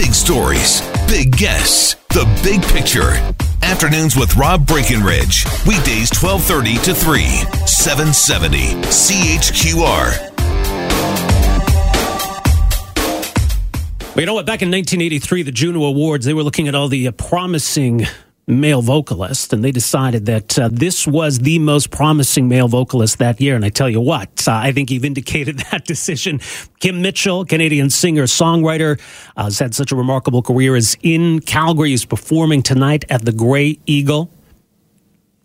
Big stories, big guests, the big picture. Afternoons with Rob Breckenridge. Weekdays 1230 to 3, 770 CHQR. Well, you know what? Back in 1983, the Juno Awards, they were looking at all the uh, promising male vocalist, and they decided that uh, this was the most promising male vocalist that year. And I tell you what, uh, I think he vindicated that decision. Kim Mitchell, Canadian singer songwriter, uh, has had such a remarkable career. Is in Calgary. He's performing tonight at the Grey Eagle.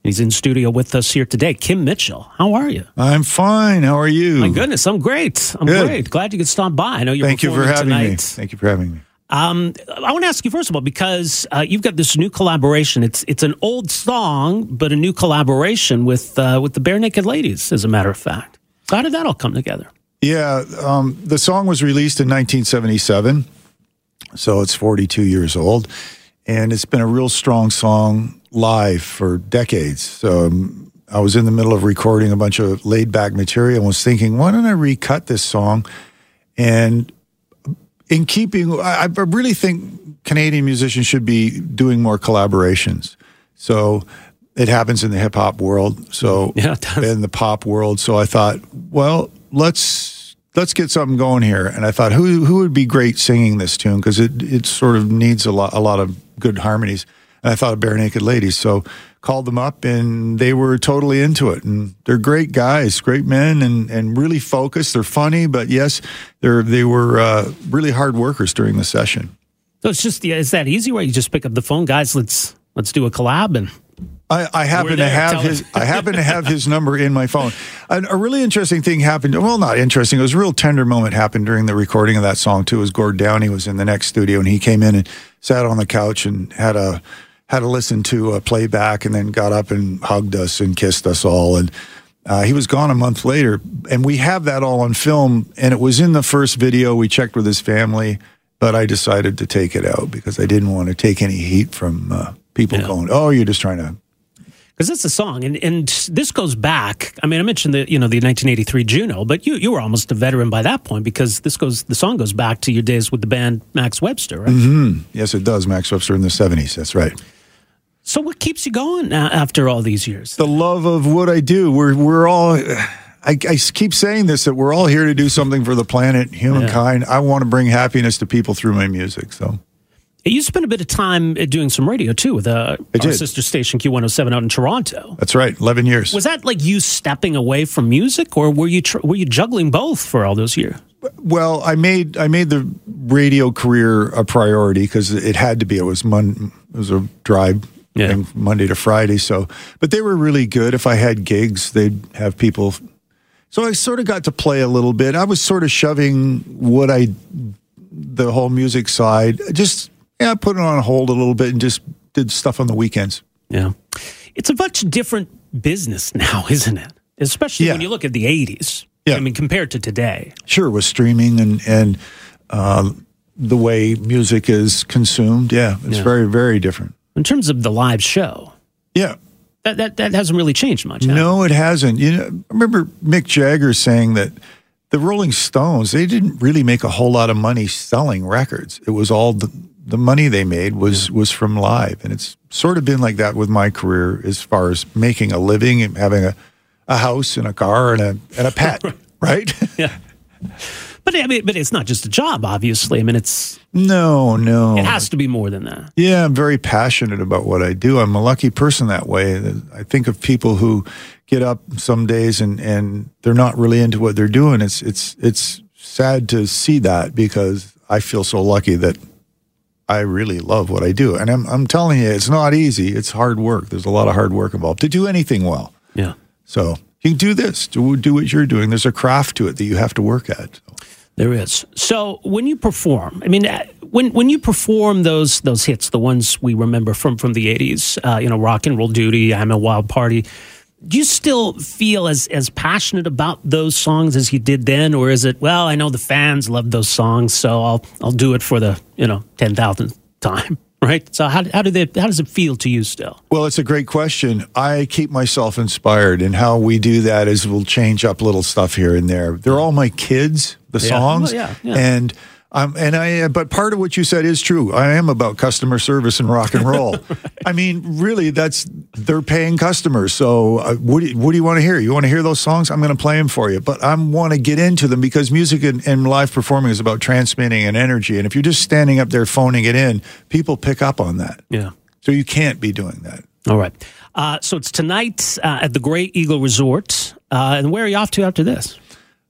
He's in studio with us here today. Kim Mitchell, how are you? I'm fine. How are you? My goodness, I'm great. I'm Good. great. Glad you could stop by. I know you're Thank you for having tonight. me. Thank you for having me. Um, I want to ask you first of all because uh, you've got this new collaboration. It's it's an old song, but a new collaboration with uh, with the Barenaked Ladies. As a matter of fact, how did that all come together? Yeah, um, the song was released in 1977, so it's 42 years old, and it's been a real strong song live for decades. So um, I was in the middle of recording a bunch of laid back material and was thinking, why don't I recut this song? And in keeping, I, I really think Canadian musicians should be doing more collaborations. So it happens in the hip hop world. So Yeah, in the pop world. So I thought, well, let's let's get something going here. And I thought, who who would be great singing this tune because it it sort of needs a lot a lot of good harmonies. And I thought of Barenaked Ladies. So called them up and they were totally into it. And they're great guys, great men, and and really focused. They're funny, but yes, they're they were uh, really hard workers during the session. So it's just yeah, is that easy? Where you just pick up the phone, guys? Let's let's do a collab and I, I happen to have his. I happen to have his number in my phone. And a really interesting thing happened. Well, not interesting. It was a real tender moment happened during the recording of that song too. It was Gord Downie was in the next studio and he came in and sat on the couch and had a had to listen to a playback and then got up and hugged us and kissed us all and. Uh, he was gone a month later, and we have that all on film. And it was in the first video. We checked with his family, but I decided to take it out because I didn't want to take any heat from uh, people Yeah. going, "Oh, you're just trying to because it's a song, and and this goes back. I mean, I mentioned the you know the 1983 Juno, but you you were almost a veteran by that point because this goes the song goes back to your days with the band Max Webster, right? Yes, it does. Max Webster in the 70s. That's right. So what keeps you going after all these years? The love of what I do. We're, we're all, I, I keep saying this that we're all here to do something for the planet, humankind. I want to bring happiness to people through my music. So, You spent a bit of time uh, doing some radio too with uh, our did. sister station Q107 out in Toronto. that's right. 11 years. Was that like you stepping away from music, or were you tr- were you juggling both for all those years? Well, I made I made the radio career a priority because it had to be. It was mon- it was a drive Yeah. thing Monday to Friday. So, but they were really good. If I had gigs, they'd have people. So I sort of got to play a little bit. I was sort of shoving what I, the whole music side, just yeah, put it on hold a little bit and just did stuff on the weekends. Yeah, it's a much different business now, isn't it? Especially Yeah. when you look at the '80s. Yeah. I mean, compared to today. Sure, with streaming and and uh, the way music is consumed, yeah, it's Yeah. very very different. In terms of the live show, Yeah. that that, that hasn't really changed much. has it? No, it hasn't. You know, I remember Mick Jagger saying that the Rolling Stones they didn't really make a whole lot of money selling records. It was all the, the money they made was was from live, and it's sort of been like that with my career as far as making a living and having a, a house and a car and a and a pet, right? Yeah. But I mean, but it's not just a job. Obviously, I mean, it's no, no. it has to be more than that. Yeah, I'm very passionate about what I do. I'm a lucky person that way. I think of people who get up some days and, and they're not really into what they're doing. It's it's it's sad to see that because I feel so lucky that I really love what I do. And I'm I'm telling you, it's not easy. It's hard work. There's a lot of hard work involved to do anything well. Yeah. So you can do this, do do what you're doing. There's a craft to it that you have to work at. There is. So when you perform, I mean, uh, when when you perform those those hits, the ones we remember from from the '80s, uh, you know, "Rock and Roll Duty," "I'm a Wild Party," do you still feel as as passionate about those songs as you did then, or is it? Well, I know the fans love those songs, so I'll I'll do it for the you know ten thousandth time, right? So how how do they how does it feel to you still? Well, it's a great question. I keep myself inspired, and how we do that is we'll change up little stuff here and there. They're all my kids, the Yeah. songs, Well, yeah, yeah. and Um, and I, but part of what you said is true. I am about customer service and rock and roll. right. I mean, really, that's they're paying customers. So, uh, what do you, what do you want to hear? You want to hear those songs? I'm going to play them for you. But I want to get into them because music and, and live performing is about transmitting an energy. And if you're just standing up there phoning it in, people pick up on that. Yeah. So you can't be doing that. All right. Uh, so it's tonight uh, at the Grey Eagle Resort. Uh, and where are you off to after this?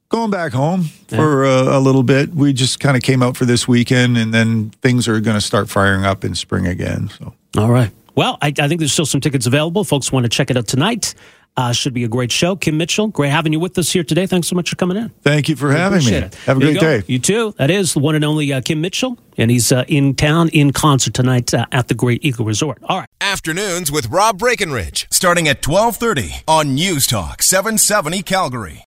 Going back home yeah. for a, a, little bit. We just kind of came out for this weekend, and then things are going to start firing up in spring again. So, all right. Well, I, I think there's still some tickets available. Folks want to check it out tonight. Uh, should be a great show. Kim Mitchell, great having you with us here today. Thanks so much for coming in. Thank you for I having me. It. Have a great day. You too. That is the one and only uh, Kim Mitchell, and he's uh, in town in concert tonight uh, at the Grey Eagle Resort. All right. Afternoons with Rob Breckenridge, starting at 1230 on News Talk 770 Calgary.